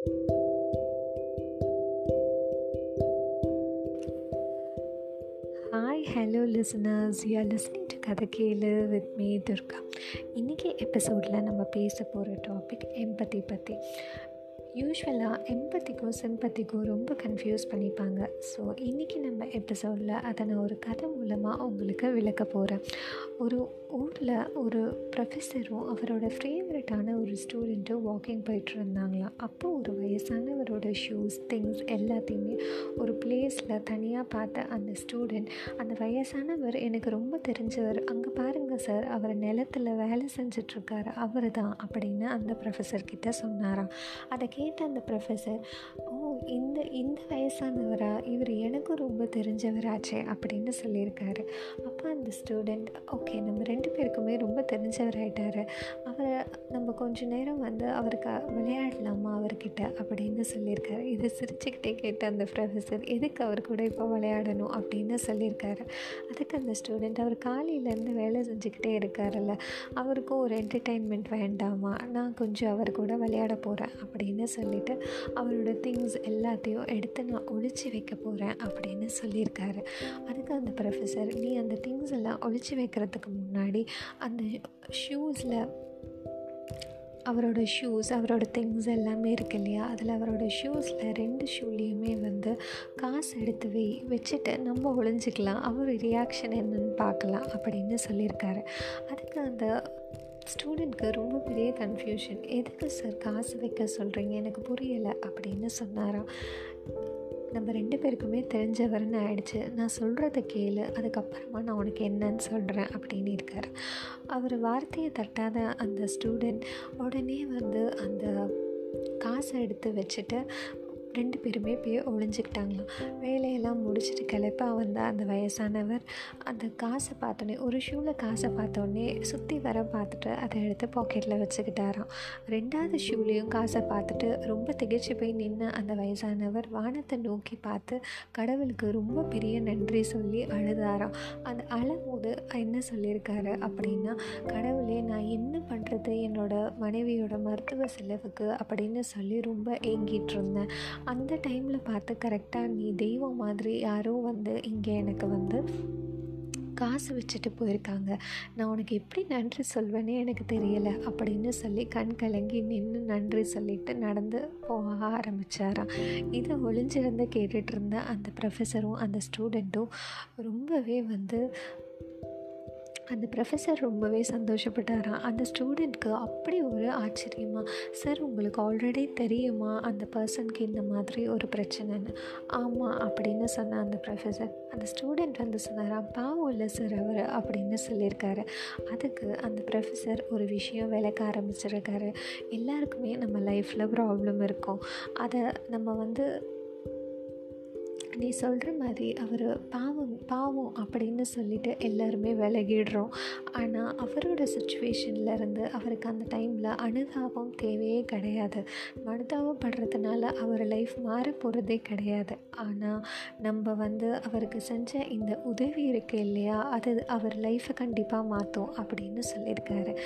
Hi hello listeners you are listening to கதை கேளு with me Durga இன்றைக்கி எபிசோடில் நம்ம பேச போகிற டாபிக் எம்பத்தி பற்றி யூஸ்வலாக எம்பத்திக்கும் சிம்பத்திக்கும் ரொம்ப கன்ஃபியூஸ் பண்ணிப்பாங்க. ஸோ இன்றைக்கி நம்ம எபிசோடில் அதை நான் ஒரு கதை மூலமாக உங்களுக்கு விளக்க போகிறேன் ஒரு ஊரில் ஒரு ப்ரொஃபஸரும் அவரோட ஃபேவரட்டான ஒரு ஸ்டூடெண்ட்டும் வாக்கிங் போயிட்டு இருந்தாங்களாம் அப்போது ஒரு வயசானவரோட ஷூஸ் திங்ஸ் எல்லாத்தையுமே ஒரு பிளேஸில் தனியாக பார்த்த அந்த ஸ்டூடெண்ட் அந்த வயசானவர் எனக்கு ரொம்ப தெரிஞ்சவர். அங்கே பாருங்கள் சார் அவர் நிலத்தில் வேலை செஞ்சிட்ருக்காரு. அவர் தான் அப்படின்னு அந்த ப்ரொஃபஸர்கிட்ட சொன்னாராம். அதை கேட்ட அந்த ப்ரொஃபஸர் ஓ இந்த இந்த வயசானவரா? இவர் எனக்கும் ரொம்ப தெரிஞ்சவராச்சே அப்படின்னு சொல்லியிருக்காரு. அப்போ அந்த ஸ்டூடெண்ட் ஓகே நம்ம ரெண்டு பேருக்குமே ரொம்ப தெரிஞ்சவராயிட்டார். அவரை நம்ம கொஞ்ச நேரம் வந்து அவருக்கு விளையாடலாமா அவர்கிட்ட அப்படின்னு சொல்லியிருக்காரு. இதை சிரிச்சுக்கிட்டே கேட்ட அந்த ப்ரொஃபஸர் எதுக்கு அவர் கூட இப்போ விளையாடணும் அப்படின்னு சொல்லியிருக்காரு. அதுக்கு அந்த ஸ்டூடெண்ட் அவர் காலையிலேருந்து வேலை செஞ்சுக்கிட்டே இருக்காருல்ல. அவருக்கும் ஒரு என்டர்டெயின்மெண்ட் வேண்டாமா? நான் கொஞ்சம் அவர் கூட விளையாட போகிறேன் அப்படின்னு சொல்லிவிட்டு அவரோட திங்ஸ் எல்லாத்தையும் எடுத்து நான் ஒழிச்சு வைக்க போகிறேன் அப்படின்னு சொல்லியிருக்காரு. அதுக்கு அந்த ப்ரொஃபஸர் நீ அந்த திங்ஸ் எல்லாம் ஒழிச்சு வைக்கிறதுக்கு முன்னாடி அந்த ஷூஸில் அவரோட ஷூஸ் அவரோட திங்ஸ் எல்லாமே இருக்கு இல்லையா? அதில் அவரோட ஷூஸில் ரெண்டு ஷூலேயுமே வந்து காசு எடுத்து வை வச்சுட்டு நம்ம ஒழிஞ்சிக்கலாம். அவர் ரியாக்ஷன் என்னன்னு பார்க்கலாம் அப்படின்னு சொல்லியிருக்காரு. அதுக்கு அந்த ஸ்டூடெண்ட்க்கு ரொம்ப பெரிய கன்ஃபியூஷன் எதுக்கு சார் காசு வைக்க சொல்கிறீங்க எனக்கு புரியலை அப்படின்னு சொன்னாராம் நம்ம ரெண்டு பேருக்குமே தெரிஞ்சவர்னு ஆயிடுச்சு. நான் சொல்கிறத கேளு அதுக்கப்புறமா நான் உனக்கு என்னன்னு சொல்கிறேன் அப்படின்னு இருக்கார். அவர் வார்த்தையை தட்டாத அந்த ஸ்டூடெண்ட் உடனே வந்து அந்த காசை எடுத்து வச்சுட்டு ரெண்டு பேருமே போய் ஒழிஞ்சிக்கிட்டாங்களாம் வேலையெல்லாம் முடிச்சுட்டு கிளப்ப வந்தால் அந்த வயசானவர் அந்த காசை பார்த்தோன்னே ஒரு ஷூவில் காசை பார்த்தோன்னே சுற்றி வர பார்த்துட்டு அதை எடுத்து பாக்கெட்டில் வச்சுக்கிட்டாராம். ரெண்டாவது ஷூலேயும் காசை பார்த்துட்டு ரொம்ப திகச்சு போய் நின்று அந்த வயசானவர் வானத்தை நோக்கி பார்த்து கடவுளுக்கு ரொம்ப பெரிய நன்றி சொல்லி அழுதாராம். அந்த அழும்போது என்ன சொல்லியிருக்காரு அப்படின்னா கடவுளே நான் என்ன பண்ணுறது என்னோட மனைவியோட மருத்துவ செலவுக்கு அப்படின்னு சொல்லி ரொம்ப ஏங்கிட்டு இருந்தேன். அந்த டைமில் பார்த்து கரெக்டாக நீ தெய்வம் மாதிரி யாரோ வந்து இங்கே எனக்கு வந்து காசு வச்சுட்டு போயிருக்காங்க. நான் உனக்கு எப்படி நன்றி சொல்வேனே எனக்கு தெரியலை அப்படின்னு சொல்லி கண் கலங்கி நின்று நன்றி சொல்லிட்டு நடந்து போக ஆரம்பித்தாராம் இதை ஒளிஞ்சிருந்து கேட்டுட்ருந்த அந்த ப்ரொஃபஸரும் அந்த ஸ்டூடெண்ட்டும் ரொம்பவே வந்து அந்த ப்ரொஃபஸர் ரொம்பவே சந்தோஷப்பட்டாராம் அந்த ஸ்டூடெண்ட்க்கு அப்படி ஒரு ஆச்சரியமாக சார் உங்களுக்கு ஆல்ரெடி தெரியுமா? அந்த பர்சனுக்கு இந்த மாதிரி ஒரு பிரச்சனைன்னு. ஆமாம் அப்படின்னு சொன்ன அந்த ப்ரொஃபஸர் அந்த ஸ்டூடெண்ட் வந்து சொன்னாராம் பாவம் இல்லை சார் அவர் அப்படின்னு சொல்லியிருக்காரு. அதுக்கு அந்த ப்ரொஃபஸர் ஒரு விஷயம் விளக்க ஆரம்பிச்சிருக்காரு. எல்லாருக்குமே நம்ம லைஃப்பில் ப்ராப்ளம் இருக்கும். அதை நம்ம வந்து நீ சொல்கிற மாதிரி அவர் பாவம் பாவம் அப்படின்னு சொல்லிட்டு எல்லாருமே விலகிடுறோம். ஆனால் அவரோட சுச்சுவேஷன்லேருந்து அவருக்கு அந்த டைமில் அனுதாபம் தேவையே கிடையாது. அனுதாபம் படுறதுனால அவர் லைஃப் மாற போகிறதே கிடையாது. ஆனால் நம்ம வந்து அவருக்கு செஞ்ச இந்த உதவி இருக்குது இல்லையா? அது அவர் லைஃப்பை கண்டிப்பாக மாற்றும் அப்படின்னு சொல்லியிருக்காரு.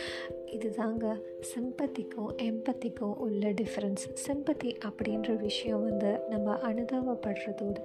இதுதாங்க சிம்பத்திக்கும் எம்பத்திக்கும் உள்ள டிஃப்ரென்ஸ் சிம்பத்தி அப்படின்ற விஷயம் வந்து நம்ம அனுதாபப்படுறதோடு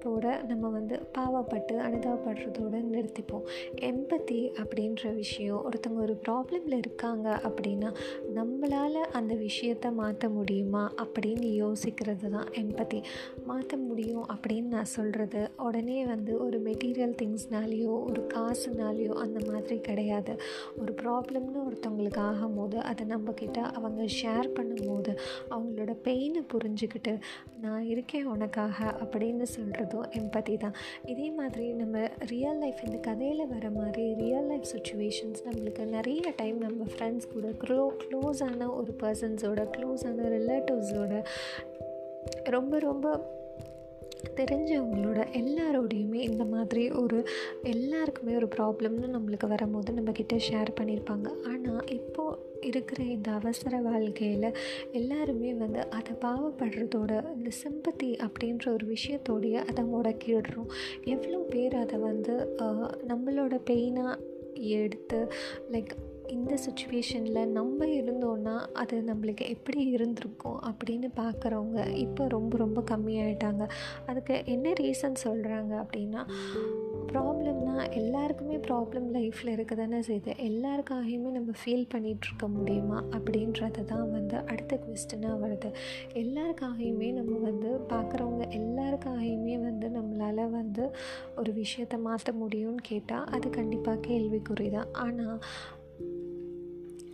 போட நம்ம வந்து பாவப்பட்டு அனுதாபப்படுறதோடு நிறுத்திப்போம். எம்பத்தி அப்படின்ற விஷயம் ஒருத்தவங்க ஒரு ப்ராப்ளமில் இருக்காங்க அப்படின்னா நம்மளால் அந்த விஷயத்தை மாற்ற முடியுமா அப்படின்னு யோசிக்கிறது தான் எம்பத்தி மாற்ற முடியும் அப்படின்னு நான் சொல்கிறது உடனே வந்து ஒரு மெட்டீரியல் திங்ஸ்னாலேயோ ஒரு காசுனாலேயோ அந்த மாதிரி கிடையாது. ஒரு ப்ராப்ளம்னு ஒருத்தவங்களுக்கு ஆகும்போது அதை நம்மக்கிட்ட அவங்க ஷேர் பண்ணும்போது அவங்களோட பெயினை புரிஞ்சுக்கிட்டு நான் இருக்கேன் உனக்காக அப்படின்னு பண்ணுறதும் எம்பத்தி தான். இதே மாதிரி நம்ம ரியல் லைஃப் இந்த கதையில் வர மாதிரி ரியல் லைஃப் சுச்சுவேஷன்ஸ் நம்மளுக்கு நிறைய டைம் நம்ம ஃப்ரெண்ட்ஸ் கூட க்ளோ க்ளோஸான ஒரு பர்சன்ஸோட க்ளோஸான ரிலேட்டிவ்ஸோட ரொம்ப ரொம்ப தெரிஞ்சவங்களோட எல்லாரோடையுமே இந்த மாதிரி ஒரு எல்லாருக்குமே ஒரு ப்ராப்ளம்னு நம்மளுக்கு வரும்போது நம்மக்கிட்ட ஷேர் பண்ணியிருப்பாங்க. ஆனால் இப்போது இருக்கிற இந்த அவசர வாழ்க்கையில் எல்லாருமே வந்து அதை பாவப்படுறதோட இந்த சிம்பத்தி அப்படின்ற ஒரு விஷயத்தோடைய அதை முடக்கிடுறோம். எவ்வளோ பேர் அதை வந்து நம்மளோட பெயினாக எடுத்து லைக் இந்த சுச்சுவேஷனில் நம்ம இருந்தோன்னா அது நம்மளுக்கு எப்படி இருந்திருக்கும் அப்படின்னு பார்க்குறவங்க இப்போ ரொம்ப ரொம்ப கம்மியாயிட்டாங்க. அதுக்கு என்ன ரீசன் சொல்கிறாங்க அப்படின்னா ப்ராப்ளம்னா எல்லாருக்குமே ப்ராப்ளம் லைஃப்பில் இருக்க தானே செய்யுது. எல்லாருக்காகையுமே நம்ம ஃபீல் பண்ணிகிட்ருக்க முடியுமா அப்படின்றது தான் வந்து அடுத்த கொஸ்டினாக வருது. எல்லாருக்காகையுமே நம்ம வந்து பார்க்குறவங்க எல்லாருக்காகையுமே வந்து நம்மளால் வந்து ஒரு விஷயத்தை மாற்ற முடியும்னு கேட்டால் அது கண்டிப்பாக கேள்விக்குறி தான். ஆனால்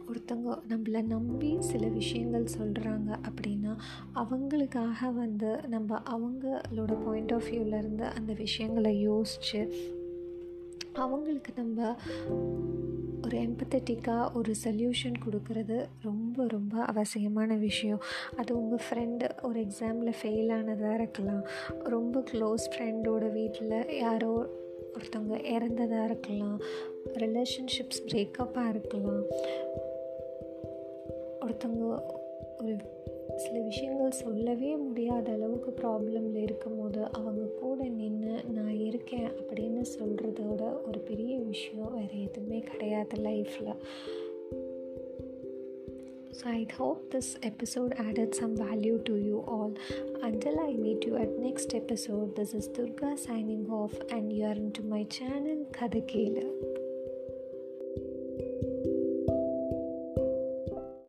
ஒருத்தவங்க நம்மளை நம்பி சில விஷயங்கள் சொல்கிறாங்க அப்படின்னா அவங்களுக்காக வந்து நம்ம அவங்களோட பாயிண்ட் ஆஃப் வியூவிலேருந்து அந்த விஷயங்களை யோசித்து அவங்களுக்கு நம்ம ஒரு எம்பத்தட்டிக்காக ஒரு சொல்யூஷன் கொடுக்கறது ரொம்ப ரொம்ப அவசியமான விஷயம். அது உங்கள் ஃப்ரெண்டு ஒரு எக்ஸாமில் ஃபெயில் ஆனதாக இருக்கலாம். ரொம்ப க்ளோஸ் ஃப்ரெண்டோட வீட்டில் யாரோ ஒருத்தவங்க இறந்ததாக இருக்கலாம். ரிலேஷன்ஷிப்ஸ் பிரேக்கப்பாக இருக்கலாம். ஒருத்தவங்க ஒரு சில விஷயங்கள் சொல்லவே முடியாத அளவுக்கு ப்ராப்ளமில் இருக்கும்போது அவங்க கூட நின்று நான் இருக்கேன் அப்படின்னு சொல்கிறதோட ஒரு பெரிய விஷயம் வேறு எதுவுமே கிடையாது லைஃப்பில் So I hope this episode added some value to you all. Until I meet you at next episode, this is Durga signing off and you are into my channel Kadakela.